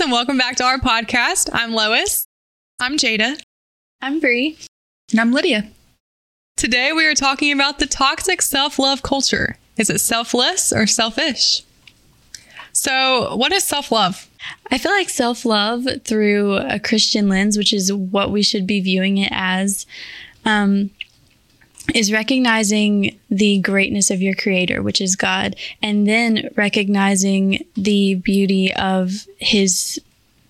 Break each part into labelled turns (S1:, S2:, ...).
S1: gals, and welcome back to our podcast. I'm Lois.
S2: I'm Jada.
S3: I'm Bree.
S2: And I'm Lydia.
S1: Today we are talking about the toxic self love culture. Is it selfless or selfish? So, what is self love?
S3: I feel like self love through a Christian lens, which is what we should be viewing it as, um, is recognizing the greatness of your creator, which is God, and then recognizing the beauty of his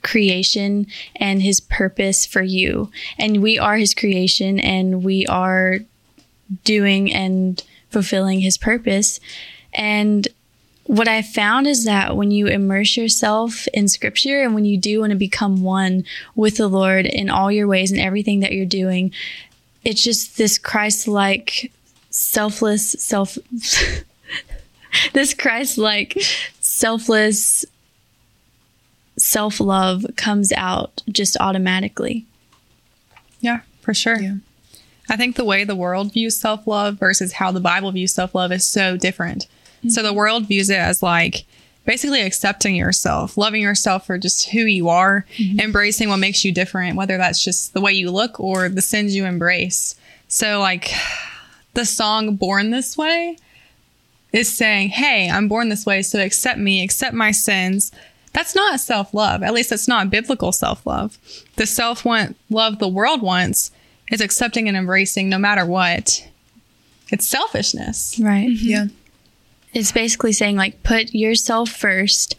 S3: creation and his purpose for you. And we are his creation and we are doing and fulfilling his purpose. And what I found is that when you immerse yourself in scripture and when you do want to become one with the Lord in all your ways and everything that you're doing, it's just this Christ like, selfless, self, this Christ like, selfless self love comes out just automatically.
S1: Yeah, for sure.
S2: Yeah.
S1: I think the way the world views self love versus how the Bible views self love is so different. So the mm-hmm. world views it as like basically accepting yourself, loving yourself for just who you are, mm-hmm. embracing what makes you different, whether that's just the way you look or the sins you embrace. So, like the song Born This Way is saying, Hey, I'm born this way, so accept me, accept my sins. That's not self love. At least that's not biblical self love. The self want love the world wants is accepting and embracing no matter what. It's selfishness.
S3: Right. Mm-hmm.
S2: Yeah.
S3: It's basically saying like put yourself first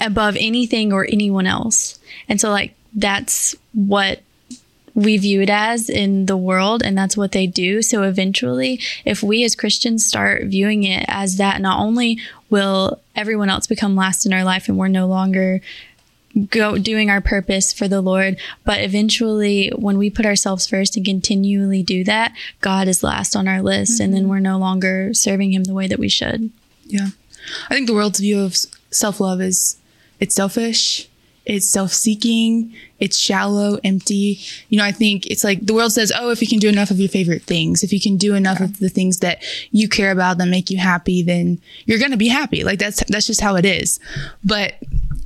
S3: above anything or anyone else. And so like that's what we view it as in the world and that's what they do. So eventually if we as Christians start viewing it as that, not only will everyone else become last in our life and we're no longer go doing our purpose for the Lord, but eventually when we put ourselves first and continually do that, God is last on our list and then mm-hmm. we're no longer serving him the way that we should.
S2: Yeah. I think the world's view of self love is it's selfish, it's self seeking, it's shallow, empty. You know, I think it's like the world says, oh, if you can do enough of your favorite things, if you can do enough of the things that you care about that make you happy, then you're going to be happy. Like that's, that's just how it is. But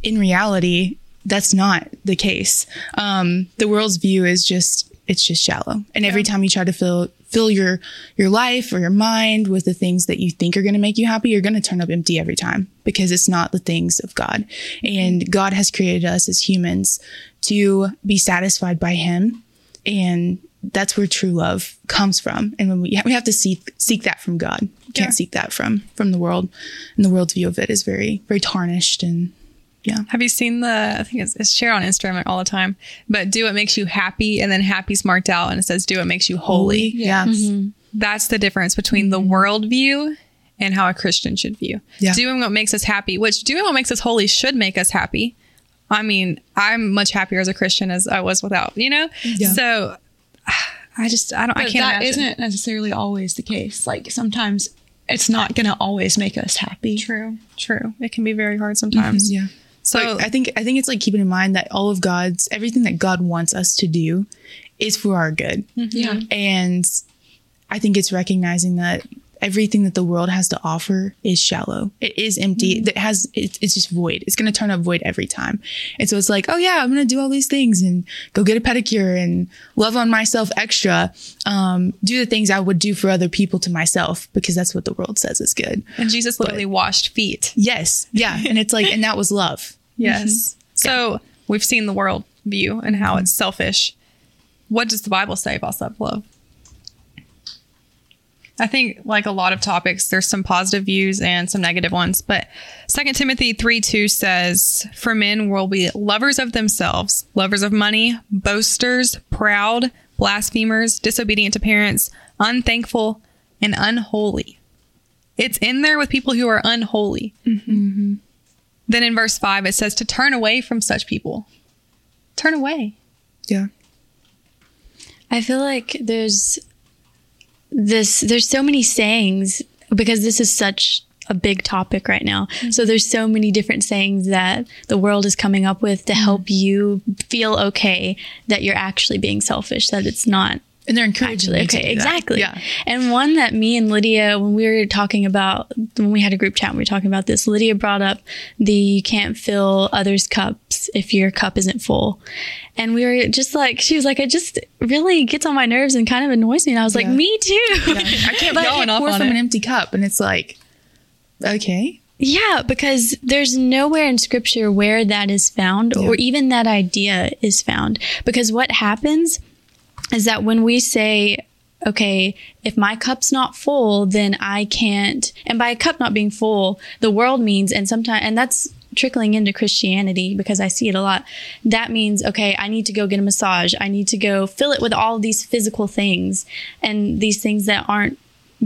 S2: in reality, that's not the case. Um, the world's view is just, it's just shallow. And every time you try to fill, fill your, your life or your mind with the things that you think are going to make you happy, you're going to turn up empty every time because it's not the things of God. And God has created us as humans to be satisfied by Him. And that's where true love comes from. And when we, we have to seek, seek that from God. You can't
S1: Yeah.
S2: seek that from, from the world. And the world's view of it is very, very tarnished and yeah.
S1: Have you seen the? I think it's, it's shared on Instagram all the time. But do what makes you happy, and then happy's marked out, and it says do what makes you holy.
S2: Yeah. Mm-hmm.
S1: That's the difference between the mm-hmm. world view and how a Christian should view.
S2: Yeah.
S1: Doing what makes us happy, which doing what makes us holy should make us happy. I mean, I'm much happier as a Christian as I was without. You know,
S2: Yeah.
S1: so I just I don't I can't
S4: that
S1: imagine.
S4: not necessarily always the case. Like sometimes it's not going to always make us happy.
S1: true. True. It can be very hard sometimes. Mm-hmm.
S2: Yeah.
S1: So
S2: Like, I think I think it's like keeping in mind that all of God's everything that God wants us to do is for our good.
S4: Yeah.
S2: And I think it's recognizing that everything that the world has to offer is shallow. It is empty. It has it, it's just void. It's going to turn up void every time. And so it's like, oh yeah, I'm going to do all these things and go get a pedicure and love on myself extra. Um, do the things I would do for other people to myself because that's what the world says is good.
S1: and Jesus literally washed feet.
S2: Yes. Yeah. And it's like, and that was love.
S1: Yes. Mm-hmm. So we've seen the world view and how it's selfish. What does the Bible say about self love? I think, like a lot of topics, there's some positive views and some negative ones. But 2 Timothy 3 2 says, For men will be lovers of themselves, lovers of money, boasters, proud, blasphemers, disobedient to parents, unthankful, and unholy. It's in there with people who are unholy. Mm-hmm. Then in verse 5, it says to turn away from such people. Turn away.
S2: Yeah.
S3: I feel like there's this there's so many sayings because this is such a big topic right now. Mm-hmm. So there's so many different sayings that the world is coming up with to mm-hmm. help you feel okay that you're actually being selfish, that it's not
S2: And they're encouraging
S3: Actually, okay, exactly.
S2: Yeah.
S3: And one that me and Lydia, when we were talking about, when we had a group chat, we were talking about this. Lydia brought up the you can't fill others' cups if your cup isn't full. And we were just like, she was like, it just really gets on my nerves and kind of annoys me. And I was like, me too.
S2: I can't,
S1: But- Going off
S2: pour
S1: on
S2: from
S1: it.
S2: an empty cup. And it's like, okay.
S3: Yeah, because there's nowhere in scripture where that is found or even that idea is found. Because what happens is that when we say, okay, if my cup's not full, then I can't, and by a cup not being full, the world means, and sometimes, and that's trickling into Christianity because I see it a lot. That means, okay, I need to go get a massage. I need to go fill it with all these physical things and these things that aren't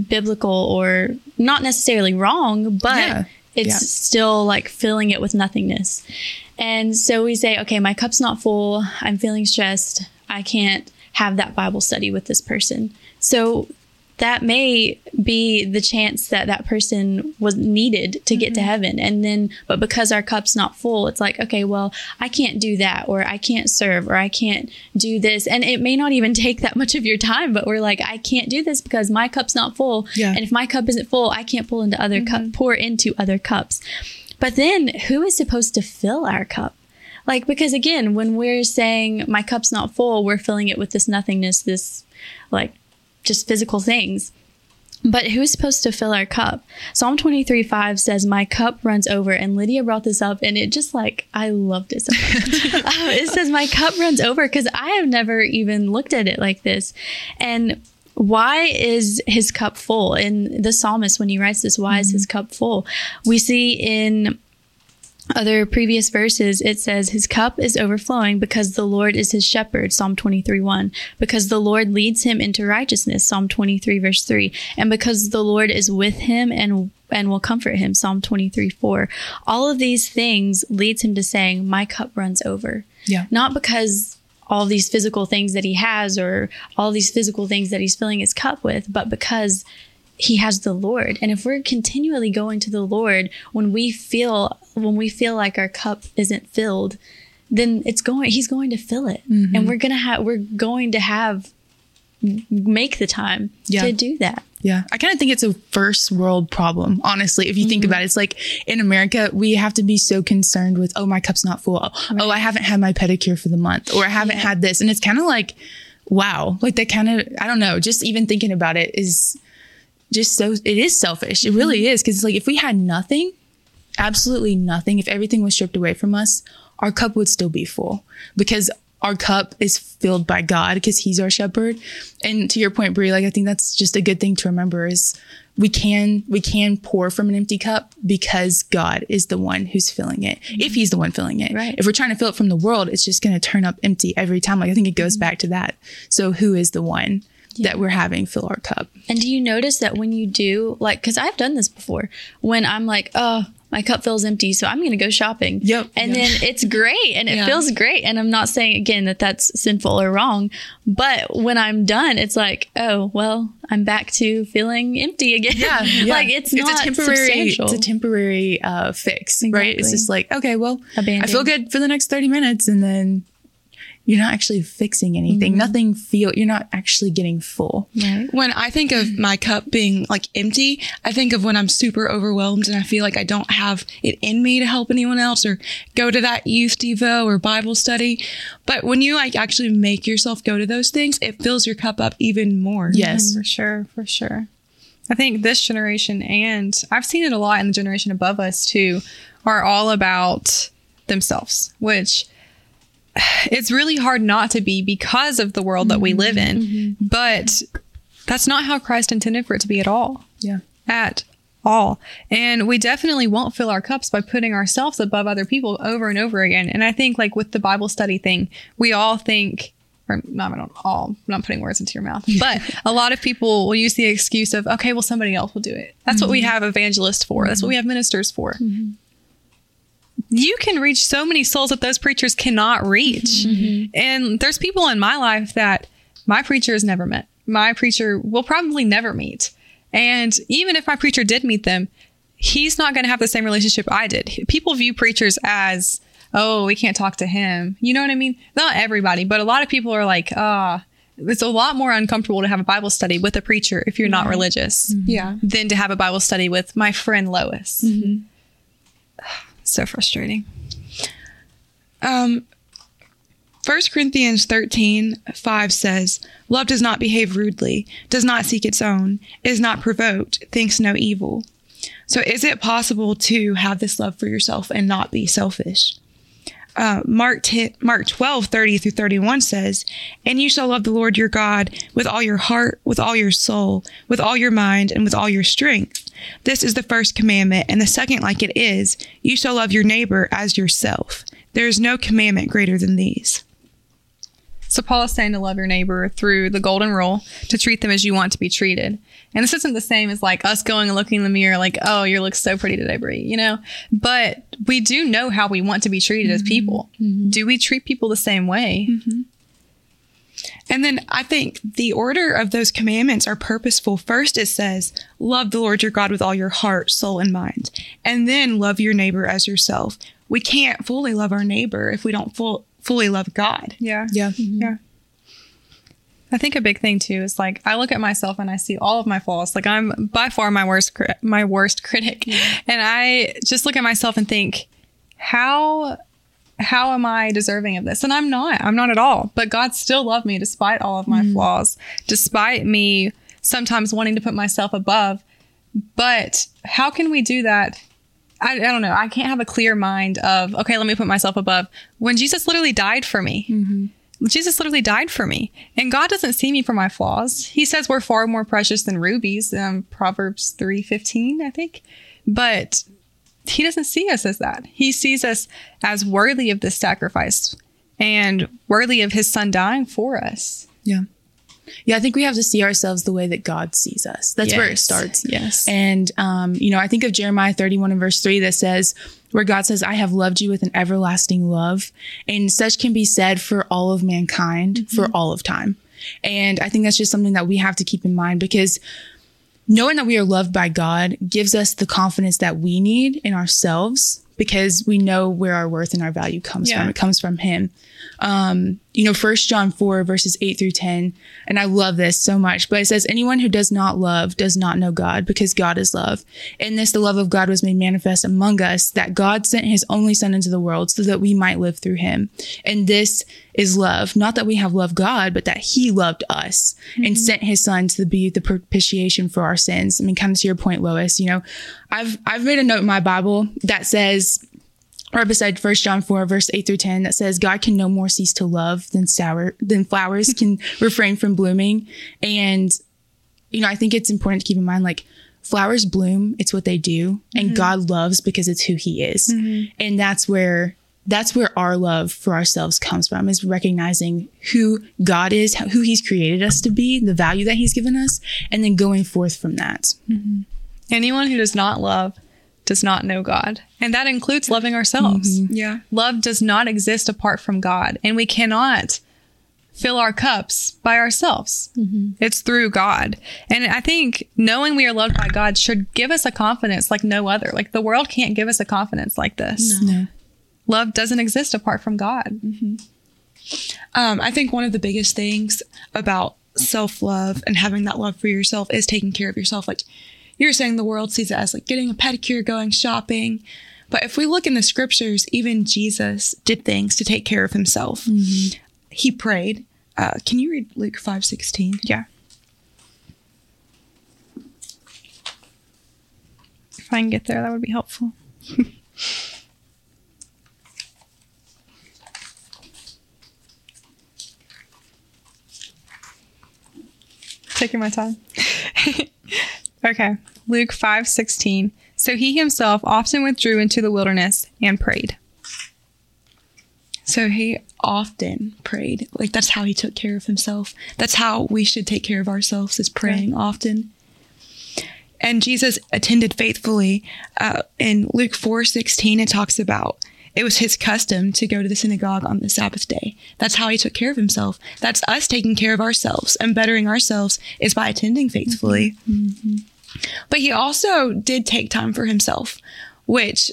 S3: biblical or not necessarily wrong, but
S2: Yeah.
S3: it's
S2: Yeah.
S3: still like filling it with nothingness. And so we say, okay, my cup's not full. I'm feeling stressed. I can't have that Bible study with this person. So that may be the chance that that person was needed to get to mm-hmm. heaven. And then, but because our cup's not full, it's like, okay, well, I can't do that, or I can't serve, or I can't do this. And it may not even take that much of your time, but we're like, I can't do this because my cup's not full.
S2: Yeah.
S3: And if my cup isn't full, I can't pull into other cup, mm-hmm. pour into other cups. But then who is supposed to fill our cup? Like, because again, when we're saying my cup's not full, we're filling it with this nothingness, this like just physical things. But who's supposed to fill our cup? Psalm 23 5 says, My cup runs over. And Lydia brought this up, and it just like, I loved it so much. Uh, it says, My cup runs over because I have never even looked at it like this. And why is his cup full? In the psalmist, when he writes this, why is his cup full? We see in other previous verses, it says, His cup is overflowing because the Lord is his shepherd, Psalm 23 1. Because the Lord leads him into righteousness, Psalm 23, verse 3. And because the Lord is with him and and will comfort him, Psalm 23 4. All of these things leads him to saying, My cup runs over.
S2: Yeah.
S3: Not because all these physical things that he has or all these physical things that he's filling his cup with, but because he has the Lord. And if we're continually going to the Lord when we feel when we feel like our cup isn't filled, then it's going he's going to fill it. Mm-hmm. And we're going to have we're going to have make the time
S2: Yeah.
S3: to do that.
S2: Yeah. I kind of think it's a first world problem, honestly. If you think mm-hmm. about it, it's like in America, we have to be so concerned with, oh, my cup's not full. Oh, I haven't had my pedicure for the month or I haven't had this. And it's kind of like, wow, like that kind of, I don't know, just even thinking about it is just so, it is selfish. It really mm-hmm. is. Cause it's like if we had nothing, absolutely nothing, if everything was stripped away from us, our cup would still be full because our cup is filled by God because He's our shepherd. And to your point, Bree, like I think that's just a good thing to remember is we can we can pour from an empty cup because God is the one who's filling it. Mm-hmm. If He's the one filling it,
S3: Right.
S2: If we're trying to fill it from the world, it's just going to turn up empty every time. Like I think it goes mm-hmm. back to that. So who is the one that we're having fill our cup?
S3: And do you notice that when you do, like, because I've done this before, when I'm like, oh, my cup feels empty, so I'm going to go shopping.
S2: Yep.
S3: And
S2: Yep.
S3: then it's great and it
S4: Yeah.
S3: feels great. And I'm not saying again that that's sinful or wrong, but when I'm done, it's like, oh, well, I'm back to feeling empty again.
S2: Yeah, yeah.
S3: like it's, not
S2: a temporary
S3: substantial.
S2: it's a temporary uh fix right it's just like okay well i feel good for the next 30 minutes and then you're not actually fixing
S3: Mm-hmm.
S2: anything nothing feel you're not actually getting full
S3: right.
S4: When I think of my cup being like empty, I think of when I'm super overwhelmed and I feel like I don't have it in me to help anyone else or go to that youth devo or Bible study. But when you like actually make yourself go to those things, it fills your cup up even more.
S2: yes
S1: For sure, for sure. I think this generation, and I've seen it a lot in the generation above us too, are all about themselves, which it's really hard not to be because of the world that we mm-hmm. live in. Mm-hmm. But that's not how Christ intended for it to be at all.
S2: yeah
S1: At all. And we definitely won't fill our cups by putting ourselves above other people over and over again. And I think, like with the Bible study thing, we all think, or not, I don't all, I'm not putting words into your mouth, but a lot of people will use the excuse of, okay, well, somebody else will do it. That's what we mm-hmm. have evangelists for. That's what we have ministers for. You can reach so many souls that those preachers cannot reach. Mm-hmm. And there's people in my life that my preacher has never met. My preacher will probably never meet. And even if my preacher did meet them, he's not going to have the same relationship I did. People view preachers as, oh, we can't talk to him. You know what I mean? Not everybody, but a lot of people are like, ah, it's a lot more uncomfortable to have a Bible study with a preacher if you're not religious mm-hmm.
S4: Yeah.
S1: than to have a Bible study with my friend Lois. Mm-hmm. So frustrating.
S4: Um, 1 Corinthians 13, 5 says, Love does not behave rudely, does not seek its own, is not provoked, thinks no evil. So, is it possible to have this love for yourself and not be selfish? Uh, Mark, 10, Mark 12, 30 through 31 says, And you shall love the Lord your God with all your heart, with all your soul, with all your mind, and with all your strength. This is the first commandment, and the second like it is, you shall love your neighbor as yourself. There is no commandment greater than these.
S1: So Paul is saying to love your neighbor through the golden rule to treat them as you want to be treated. And this isn't the same as like us going and looking in the mirror like, oh, you look so pretty today, Bree, you know? But we do know how we want to be treated as mm-hmm. people. Mm-hmm. Do we treat people the same way? Mm-hmm.
S4: And then I think the order of those commandments are purposeful. First, it says, Love the Lord your God with all your heart, soul, and mind. And then love your neighbor as yourself. We can't fully love our neighbor if we don't full, fully love God.
S1: Yeah.
S2: Yeah. Mm-hmm.
S1: Yeah. I think a big thing too is like I look at myself and I see all of my flaws. Like I'm by far my worst cri- my worst critic, and I just look at myself and think, how how am I deserving of this? And I'm not. I'm not at all. But God still loved me despite all of my flaws, despite me sometimes wanting to put myself above. But how can we do that? I, I don't know. I can't have a clear mind of okay, let me put myself above when Jesus literally died for me. Jesus literally died for me. And God doesn't see me for my flaws. He says we're far more precious than rubies, um, Proverbs 3.15, I think. But he doesn't see us as that. He sees us as worthy of this sacrifice and worthy of his son dying for us.
S2: Yeah. Yeah, I think we have to see ourselves the way that God sees us. That's where it starts.
S1: Yes.
S2: And, um, you know, I think of Jeremiah 31 and verse 3 that says, where God says, I have loved you with an everlasting love. And such can be said for all of mankind for all of time. And I think that's just something that we have to keep in mind because knowing that we are loved by God gives us the confidence that we need in ourselves because we know where our worth and our value comes
S1: Yeah.
S2: from. It comes from Him. Um, you know, First John 4, verses 8 through 10. And I love this so much, but it says, Anyone who does not love does not know God because God is love. In this, the love of God was made manifest among us, that God sent His only Son into the world so that we might live through Him. And this is love. Not that we have loved God, but that He loved us and sent His Son to be the propitiation for our sins. I mean, of to your point, Lois, you know, I've, I've made a note in my Bible that says, right beside First John 4, verse 8 through 10, that says, God can no more cease to love than sour, than flowers can refrain from blooming. And, you know, I think it's important to keep in mind, like, flowers bloom, it's what they do, and mm-hmm. God loves because it's who he is. Mm-hmm. And that's where, that's where our love for ourselves comes from, is recognizing who God is, who he's created us to be, the value that he's given us, and then going forth from that. Mm-hmm.
S1: Anyone who does not love does not know God. And that includes loving ourselves. Mm-hmm.
S4: Yeah.
S1: Love does not exist apart from God, and we cannot fill our cups by ourselves. Mm-hmm. It's through God. And I think knowing we are loved by God should give us a confidence like no other. Like the world can't give us a confidence like this.
S2: No.
S1: Love doesn't exist apart from God. Mm-hmm.
S4: Um, I think one of the biggest things about self love and having that love for yourself is taking care of yourself. Like you're saying, the world sees it as like getting a pedicure, going shopping. But if we look in the scriptures, even Jesus did things to take care of himself. He prayed. Uh, can you read Luke five sixteen?
S1: Yeah. If I can get there, that would be helpful. Taking my time. okay. Luke 5:16. So he himself often withdrew into the wilderness and prayed.
S4: So he often prayed. Like that's how he took care of himself. That's how we should take care of ourselves is praying often. And Jesus attended faithfully. Uh, in Luke four sixteen, it talks about it was his custom to go to the synagogue on the Sabbath day. That's how he took care of himself. That's us taking care of ourselves and bettering ourselves is by attending faithfully. But he also did take time for himself, which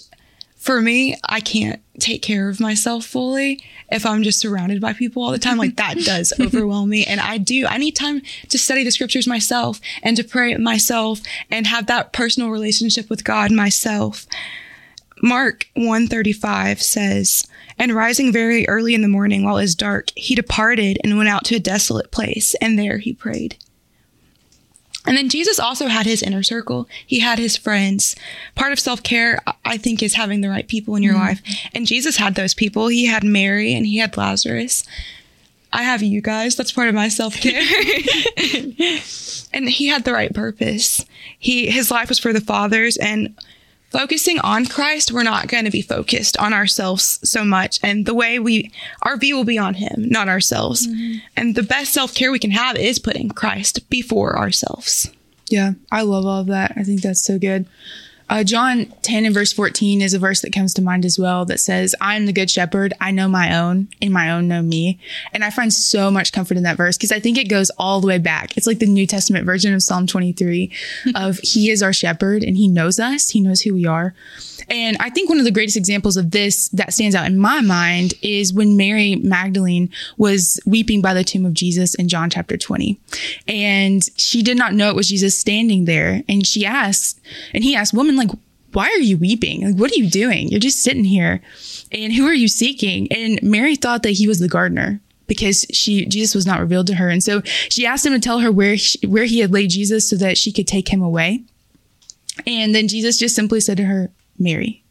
S4: for me, I can't take care of myself fully if I'm just surrounded by people all the time. Like that does overwhelm me. And I do, I need time to study the scriptures myself and to pray myself and have that personal relationship with God myself. Mark 135 says, And rising very early in the morning while it was dark, he departed and went out to a desolate place, and there he prayed. And then Jesus also had his inner circle. He had his friends. Part of self care, I think, is having the right people in your mm-hmm. life. And Jesus had those people. He had Mary and he had Lazarus. I have you guys. That's part of my self care. and he had the right purpose. He, his life was for the fathers and focusing on Christ, we're not going to be focused on ourselves so much. And the way we, our view will be on Him, not ourselves. Mm-hmm. And the best self care we can have is putting Christ before ourselves.
S2: Yeah, I love all of that. I think that's so good. Uh, John 10 and verse 14 is a verse that comes to mind as well that says, I'm the good shepherd. I know my own and my own know me. And I find so much comfort in that verse because I think it goes all the way back. It's like the New Testament version of Psalm 23 of he is our shepherd and he knows us. He knows who we are. And I think one of the greatest examples of this that stands out in my mind is when Mary Magdalene was weeping by the tomb of Jesus in John chapter 20. And she did not know it was Jesus standing there. And she asked, and he asked, woman, like, why are you weeping? Like, what are you doing? You're just sitting here. And who are you seeking? And Mary thought that he was the gardener because she Jesus was not revealed to her. And so she asked him to tell her where she, where he had laid Jesus so that she could take him away. And then Jesus just simply said to her, Mary.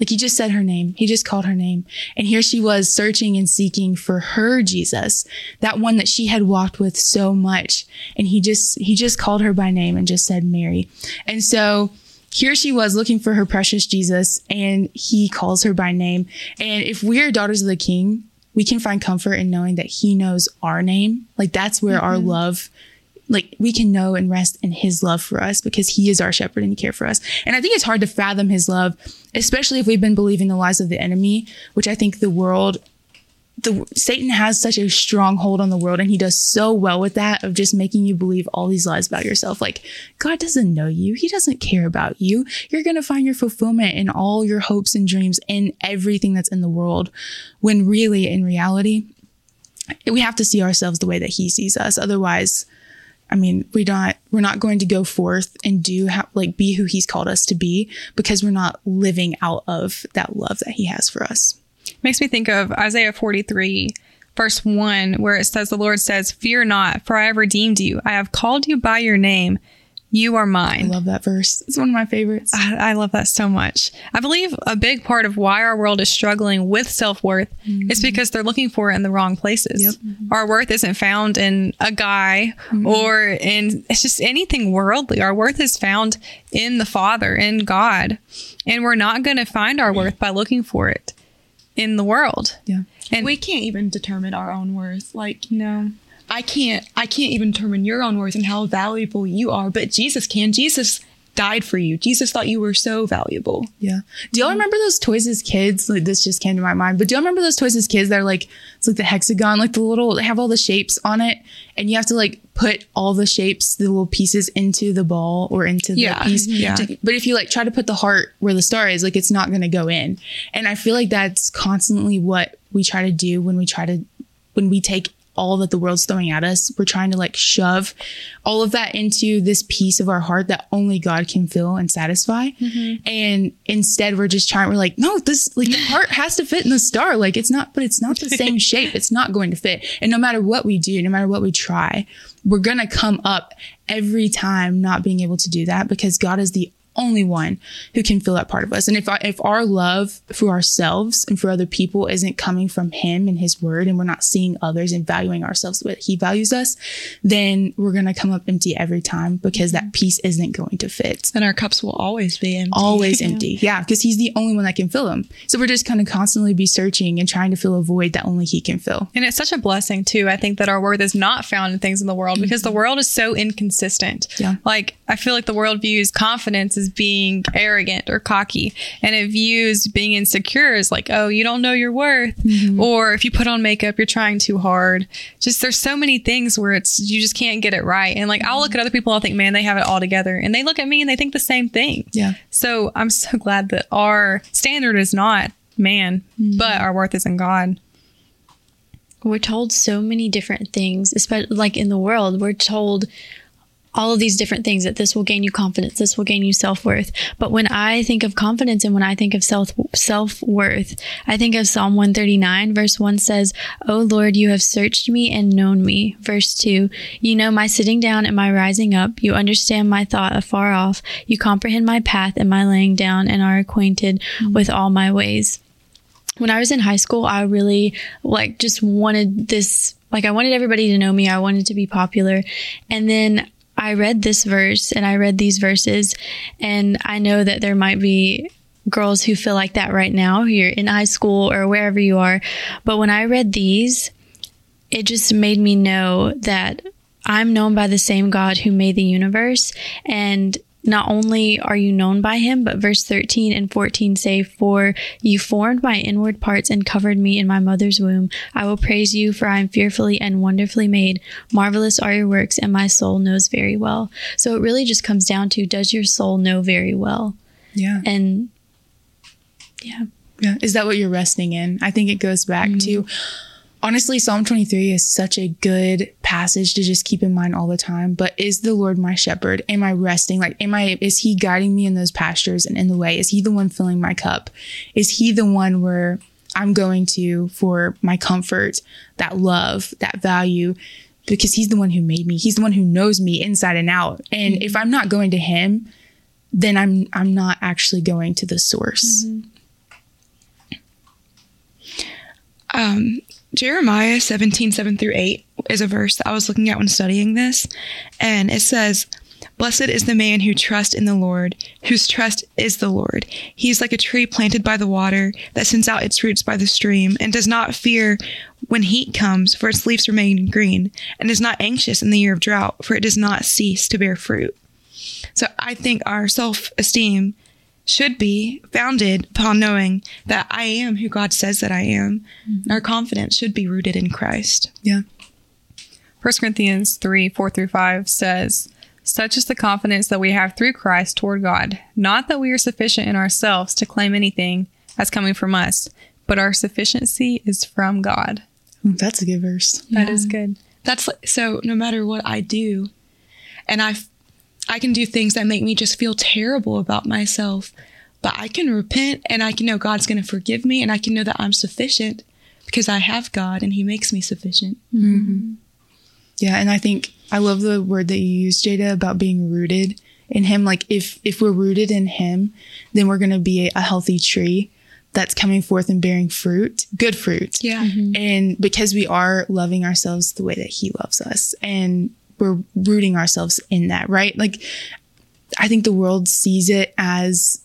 S2: Like he just said her name. He just called her name. And here she was searching and seeking for her Jesus, that one that she had walked with so much. And he just, he just called her by name and just said Mary. And so here she was looking for her precious Jesus and he calls her by name. And if we're daughters of the king, we can find comfort in knowing that he knows our name. Like that's where mm-hmm. our love like we can know and rest in his love for us because he is our shepherd and he cares for us. And I think it's hard to fathom his love, especially if we've been believing the lies of the enemy, which I think the world the Satan has such a strong hold on the world and he does so well with that of just making you believe all these lies about yourself. Like God doesn't know you. He doesn't care about you. You're going to find your fulfillment in all your hopes and dreams in everything that's in the world. When really in reality, we have to see ourselves the way that he sees us. Otherwise, I mean, we don't we're not going to go forth and do ha- like be who he's called us to be because we're not living out of that love that he has for us.
S1: Makes me think of Isaiah 43 verse 1 where it says the Lord says, "Fear not, for I have redeemed you. I have called you by your name. You are mine.
S2: I love that verse. It's one of my favorites.
S1: I, I love that so much. I believe a big part of why our world is struggling with self worth mm-hmm. is because they're looking for it in the wrong places. Yep. Mm-hmm. Our worth isn't found in a guy mm-hmm. or in it's just anything worldly. Our worth is found in the Father, in God. And we're not going to find our worth by looking for it in the world.
S2: Yeah.
S4: And we can't even determine our own worth. Like, no. I can't I can't even determine your own worth and how valuable you are, but Jesus can. Jesus died for you. Jesus thought you were so valuable.
S2: Yeah. Do y'all remember those toys as kids? Like this just came to my mind. But do y'all remember those toys as kids that are like it's like the hexagon, like the little they have all the shapes on it, and you have to like put all the shapes, the little pieces into the ball or into the
S4: yeah,
S2: piece. Mm-hmm.
S4: Yeah.
S2: To, but if you like try to put the heart where the star is, like it's not gonna go in. And I feel like that's constantly what we try to do when we try to when we take all that the world's throwing at us. We're trying to like shove all of that into this piece of our heart that only God can fill and satisfy. Mm-hmm. And instead we're just trying, we're like, no, this, like the heart has to fit in the star. Like it's not, but it's not the same shape. It's not going to fit. And no matter what we do, no matter what we try, we're going to come up every time not being able to do that because God is the only one who can fill that part of us. And if, if our love for ourselves and for other people isn't coming from him and his word, and we're not seeing others and valuing ourselves the way he values us, then we're going to come up empty every time because that piece isn't going to fit.
S4: And our cups will always be empty.
S2: Always empty. Yeah. Because he's the only one that can fill them. So we're just kind of constantly be searching and trying to fill a void that only he can fill.
S1: And it's such a blessing too. I think that our worth is not found in things in the world because mm-hmm. the world is so inconsistent.
S2: Yeah.
S1: Like I feel like the world views confidence as as being arrogant or cocky and it views being insecure as like oh you don't know your worth. Mm-hmm. Or if you put on makeup you're trying too hard. Just there's so many things where it's you just can't get it right. And like i'll look at other people i'll think man they have it all together. And they look at me and they think the same thing.
S2: Yeah.
S1: so i'm so glad that our standard is not man mm-hmm. but our worth is in god.
S3: We're told so many different things, especially like in the world, we're told all of these different things that this will gain you confidence, this will gain you self-worth. But when I think of confidence and when I think of self self-worth, I think of Psalm 139 verse 1 says, "O Lord, you have searched me and known me." Verse 2, "You know my sitting down and my rising up, you understand my thought afar off, you comprehend my path and my laying down and are acquainted with all my ways." when I was in high school, I really like just wanted this, like I wanted everybody to know me. I wanted to be popular. And then I read this verse and I read these verses and I know that there might be girls who feel like that right now here in high school or wherever you are. But when I read these, it just made me know that I'm known by the same God who made the universe and not only are you known by him, but verse 13 and 14 say, For you formed my inward parts and covered me in my mother's womb. I will praise you, for I am fearfully and wonderfully made. Marvelous are your works, and my soul knows very well. So it really just comes down to, does your soul know very well?
S2: Yeah.
S3: And yeah.
S2: Yeah. Is that what you're resting in? I think it goes back to mm-hmm. Honestly, Psalm 23 is such a good passage to just keep in mind all the time. But is the Lord my shepherd? Am I resting? Like, am I, is he guiding me in those pastures and in the way? Is he the one filling my cup? Is he the one where I'm going to for my comfort, that love, that value? Because he's the one who made me. He's the one who knows me inside and out. And if I'm not going to him, then I'm I'm not actually going to the source.
S4: Um, Jeremiah 17, 7 through 8 is a verse that I was looking at when studying this. And it says, Blessed is the man who trusts in the Lord, whose trust is the Lord. He is like a tree planted by the water that sends out its roots by the stream and does not fear when heat comes, for its leaves remain green, and is not anxious in the year of drought, for it does not cease to bear fruit. So I think our self esteem should be founded upon knowing that I am who God says that I am. And our confidence should be rooted in Christ.
S2: Yeah.
S1: 1 Corinthians 3 4 through 5 says, Such is the confidence that we have through Christ toward God, not that we are sufficient in ourselves to claim anything as coming from us, but our sufficiency is from God.
S2: Hmm, that's a good verse.
S1: That is good.
S4: That's like, so no matter what I do, and I, I can do things that make me just feel terrible about myself, but I can repent and I can know God's going to forgive me and I can know that I'm sufficient because I have God and He makes me sufficient. Mm-hmm.
S2: Yeah, and I think I love the word that you used, Jada, about being rooted in Him. Like if if we're rooted in Him, then we're going to be a healthy tree that's coming forth and bearing fruit, good fruit.
S4: Yeah.
S2: And because we are loving ourselves the way that He loves us, and we're rooting ourselves in that, right? Like I think the world sees it as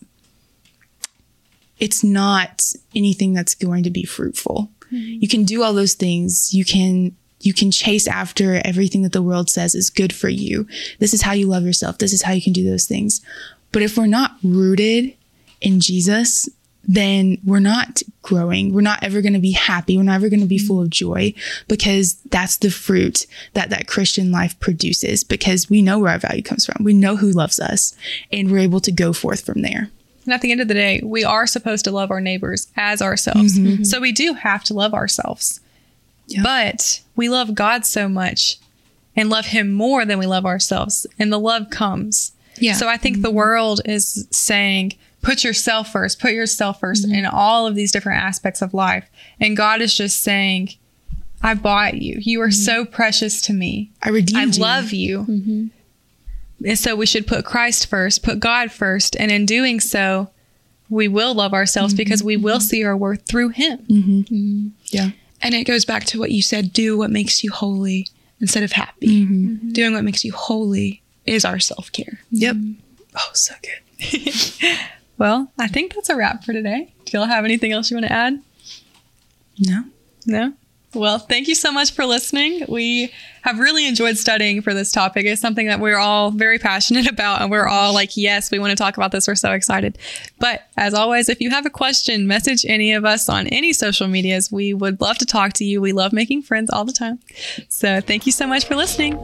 S2: it's not anything that's going to be fruitful. Mm-hmm. You can do all those things. You can you can chase after everything that the world says is good for you. This is how you love yourself. This is how you can do those things. But if we're not rooted in Jesus, then we're not growing. We're not ever going to be happy. We're never going to be mm-hmm. full of joy because that's the fruit that that Christian life produces because we know where our value comes from. We know who loves us and we're able to go forth from there.
S1: And at the end of the day, we are supposed to love our neighbors as ourselves. Mm-hmm. So we do have to love ourselves.
S2: Yeah.
S1: But we love God so much and love Him more than we love ourselves. And the love comes.
S4: Yeah.
S1: So I think the mm-hmm. world is saying, put yourself first, put yourself 1st mm-hmm. in all of these different aspects of life. And God is just saying, I bought you. You are mm-hmm. so precious to me.
S2: I redeemed
S1: I
S2: you.
S1: love you. Mm-hmm. And so we should put Christ first, put God first. And in doing so, we will love ourselves because we will see our worth through Him.
S2: Yeah.
S4: And it goes back to what you said do what makes you holy instead of happy. Doing what makes you holy is our self care.
S2: Yep. Oh, so good.
S1: Well, I think that's a wrap for today. Do y'all have anything else you want to add?
S2: No.
S1: No? Well, thank you so much for listening. We have really enjoyed studying for this topic. It's something that we're all very passionate about, and we're all like, yes, we want to talk about this. We're so excited. But as always, if you have a question, message any of us on any social medias. We would love to talk to you. We love making friends all the time. So thank you so much for listening.